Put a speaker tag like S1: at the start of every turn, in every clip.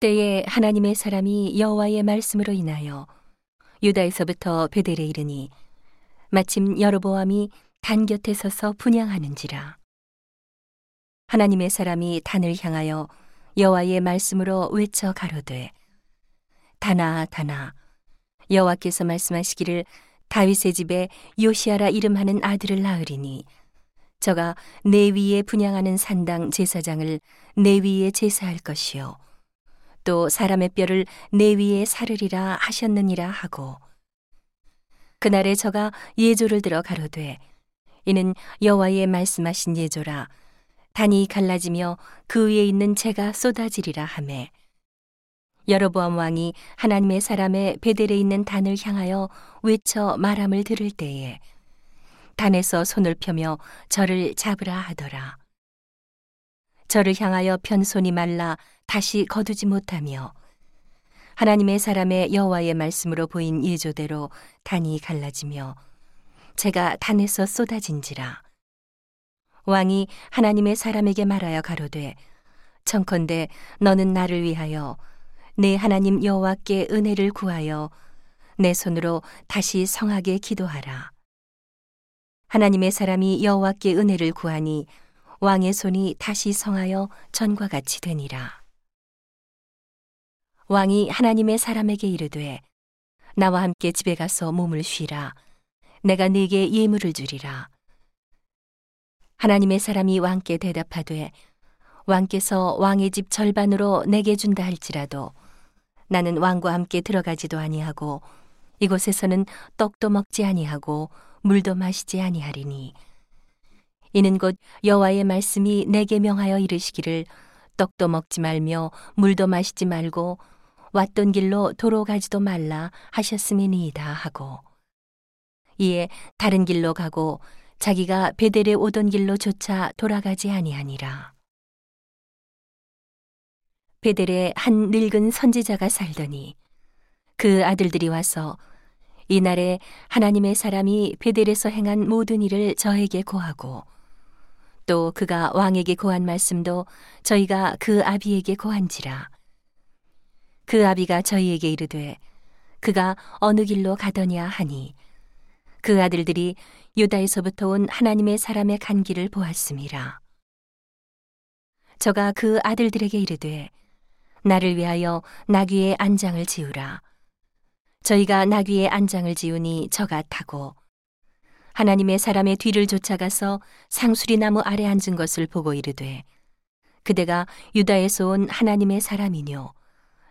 S1: 때에 하나님의 사람이 여호와의 말씀으로 인하여 유다에서부터 베델에 이르니 마침 여로보암이 단 곁에 서서 분양하는지라. 하나님의 사람이 단을 향하여 여호와의 말씀으로 외쳐 가로되 다나 다나 여호와께서 말씀하시기를 다윗의 집에 요시아라 이름하는 아들을 낳으리니 저가 내 위에 분양하는 산당 제사장을 내 위에 제사할 것이요 또 사람의 뼈를 내 위에 사르리라 하셨느니라 하고 그날에 저가 예조를 들어 가로되 이는 여호와의 말씀하신 예조라. 단이 갈라지며 그 위에 있는 재가 쏟아지리라 하매. 여로보암 왕이 하나님의 사람의 베델에 있는 단을 향하여 외쳐 말함을 들을 때에 단에서 손을 펴며 저를 잡으라 하더라 저를 향하여 편손이 말라 다시 거두지 못하며 하나님의 사람의 여호와의 말씀으로 보인 예조대로 단이 갈라지며 제가 단에서 쏟아진지라. 왕이 하나님의 사람에게 말하여 가로되 청컨대 너는 나를 위하여 내 하나님 여호와께 은혜를 구하여 내 손으로 다시 성하게 기도하라. 하나님의 사람이 여호와께 은혜를 구하니 왕의 손이 다시 성하여 전과 같이 되니라. 왕이 하나님의 사람에게 이르되 나와 함께 집에 가서 몸을 쉬라. 내가 네게 예물을 주리라. 하나님의 사람이 왕께 대답하되 왕께서 왕의 집 절반으로 내게 준다 할지라도 나는 왕과 함께 들어가지도 아니하고 이곳에서는 떡도 먹지 아니하고 물도 마시지 아니하리니 이는 곧 여호와의 말씀이 내게 명하여 이르시기를 떡도 먹지 말며 물도 마시지 말고 왔던 길로 도로 가지도 말라 하셨음이니이다 하고 이에 다른 길로 가고 자기가 베델에 오던 길로 조차 돌아가지 아니하니라. 베델에 한 늙은 선지자가 살더니 그 아들들이 와서 이날에 하나님의 사람이 베델에서 행한 모든 일을 저에게 고하고 또 그가 왕에게 고한 말씀도 저희가 그 아비에게 고한지라 그 아비가 저희에게 이르되 그가 어느 길로 가더냐 하니 그 아들들이 유다에서부터 온 하나님의 사람의 간 길을 보았음이라. 저가 그 아들들에게 이르되 나를 위하여 나귀의 안장을 지우라. 저희가 나귀의 안장을 지우니 저가 타고 하나님의 사람의 뒤를 쫓아가서 상수리 나무 아래 앉은 것을 보고 이르되 그대가 유다에서 온 하나님의 사람이뇨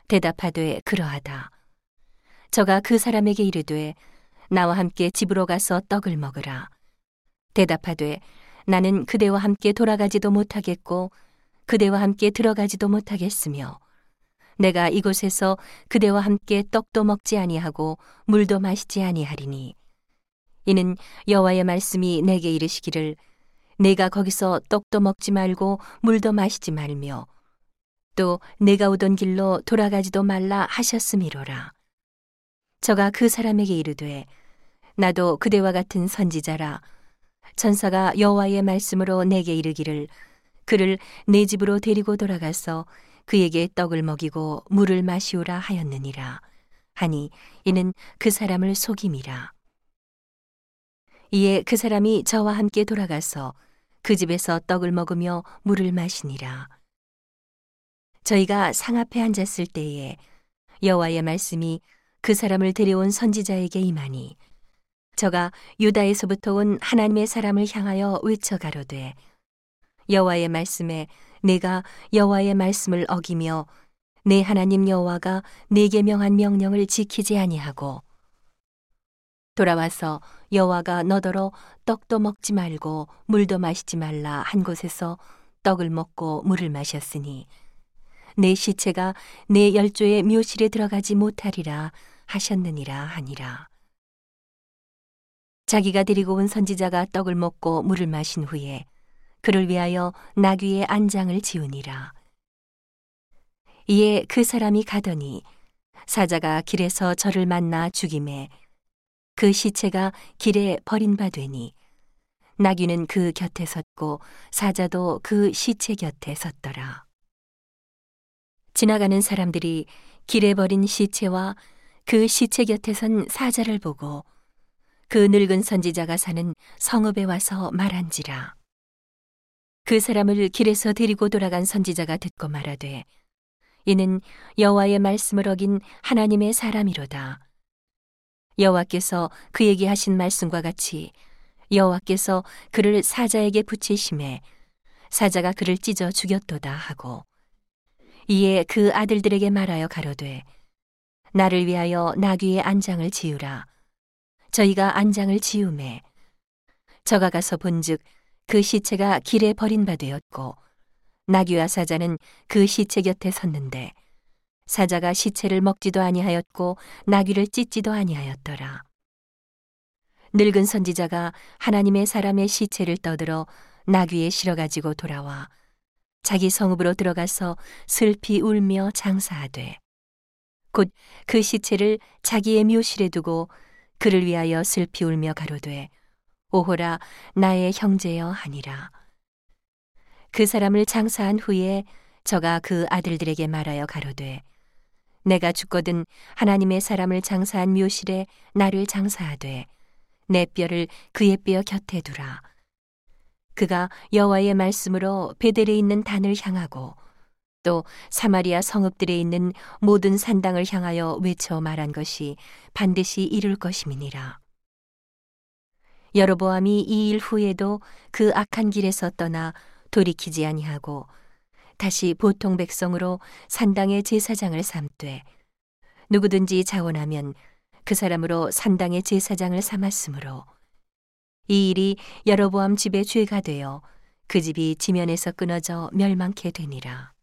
S1: 대답하되 그러하다. 저가 그 사람에게 이르되 나와 함께 집으로 가서 떡을 먹으라. 대답하되 나는 그대와 함께 돌아가지도 못하겠고 그대와 함께 들어가지도 못하겠으며 내가 이곳에서 그대와 함께 떡도 먹지 아니하고 물도 마시지 아니하리니 이는 여호와의 말씀이 내게 이르시기를 내가 거기서 떡도 먹지 말고 물도 마시지 말며 또 내가 오던 길로 돌아가지도 말라 하셨음이로라. 저가 그 사람에게 이르되 나도 그대와 같은 선지자라. 천사가 여호와의 말씀으로 내게 이르기를 그를 내 집으로 데리고 돌아가서 그에게 떡을 먹이고 물을 마시오라 하였느니라. 하니 이는 그 사람을 속임이라 이에 그 사람이 저와 함께 돌아가서 그 집에서 떡을 먹으며 물을 마시니라. 저희가 상 앞에 앉았을 때에 여호와의 말씀이 그 사람을 데려온 선지자에게 임하니 저가 유다에서부터 온 하나님의 사람을 향하여 외쳐 가로되 여호와의 말씀에 내가 여호와의 말씀을 어기며 내 하나님 여호와가 내게 명한 명령을 지키지 아니하고 돌아와서 여호와가 너더러 떡도 먹지 말고 물도 마시지 말라 한 곳에서 떡을 먹고 물을 마셨으니 내 시체가 내 열조의 묘실에 들어가지 못하리라 하셨느니라 하니라. 자기가 데리고 온 선지자가 떡을 먹고 물을 마신 후에 그를 위하여 나귀의 안장을 지우니라. 이에 그 사람이 가더니 사자가 길에서 저를 만나 죽임에 그 시체가 길에 버림받되니 나귀는 그 곁에 섰고 사자도 그 시체 곁에 섰더라. 지나가는 사람들이 길에 버린 시체와 그 시체 곁에 선 사자를 보고 그 늙은 선지자가 사는 성읍에 와서 말한지라. 그 사람을 길에서 데리고 돌아간 선지자가 듣고 말하되 이는 여호와의 말씀을 어긴 하나님의 사람이로다. 여호와께서 그에게 하신 말씀과 같이 여호와께서 그를 사자에게 붙이심에 사자가 그를 찢어 죽였도다 하고 이에 그 아들들에게 말하여 가로되 나를 위하여 나귀의 안장을 지으라. 저희가 안장을 지음에 저가 가서 본즉 그 시체가 길에 버린 바 되었고 나귀와 사자는 그 시체 곁에 섰는데 사자가 시체를 먹지도 아니하였고 나귀를 찢지도 아니하였더라. 늙은 선지자가 하나님의 사람의 시체를 떠들어 나귀에 실어 가지고 돌아와 자기 성읍으로 들어가서 슬피 울며 장사하되 곧 그 시체를 자기의 묘실에 두고 그를 위하여 슬피 울며 가로되 오호라 나의 형제여 하니라 그 사람을 장사한 후에 저가 그 아들들에게 말하여 가로되 내가 죽거든 하나님의 사람을 장사한 묘실에 나를 장사하되 내 뼈를 그의 뼈 곁에 두라 그가 여호와의 말씀으로 베델에 있는 단을 향하고 또 사마리아 성읍들에 있는 모든 산당을 향하여 외쳐 말한 것이 반드시 이룰 것임이니라. 여로보암이 이 일 후에도 그 악한 길에서 떠나 돌이키지 아니하고 다시 보통 백성으로 산당의 제사장을 삼되 누구든지 자원하면 그 사람으로 산당의 제사장을 삼았으므로 이 일이 여로보암 집의 죄가 되어 그 집이 지면에서 끊어져 멸망케 되니라.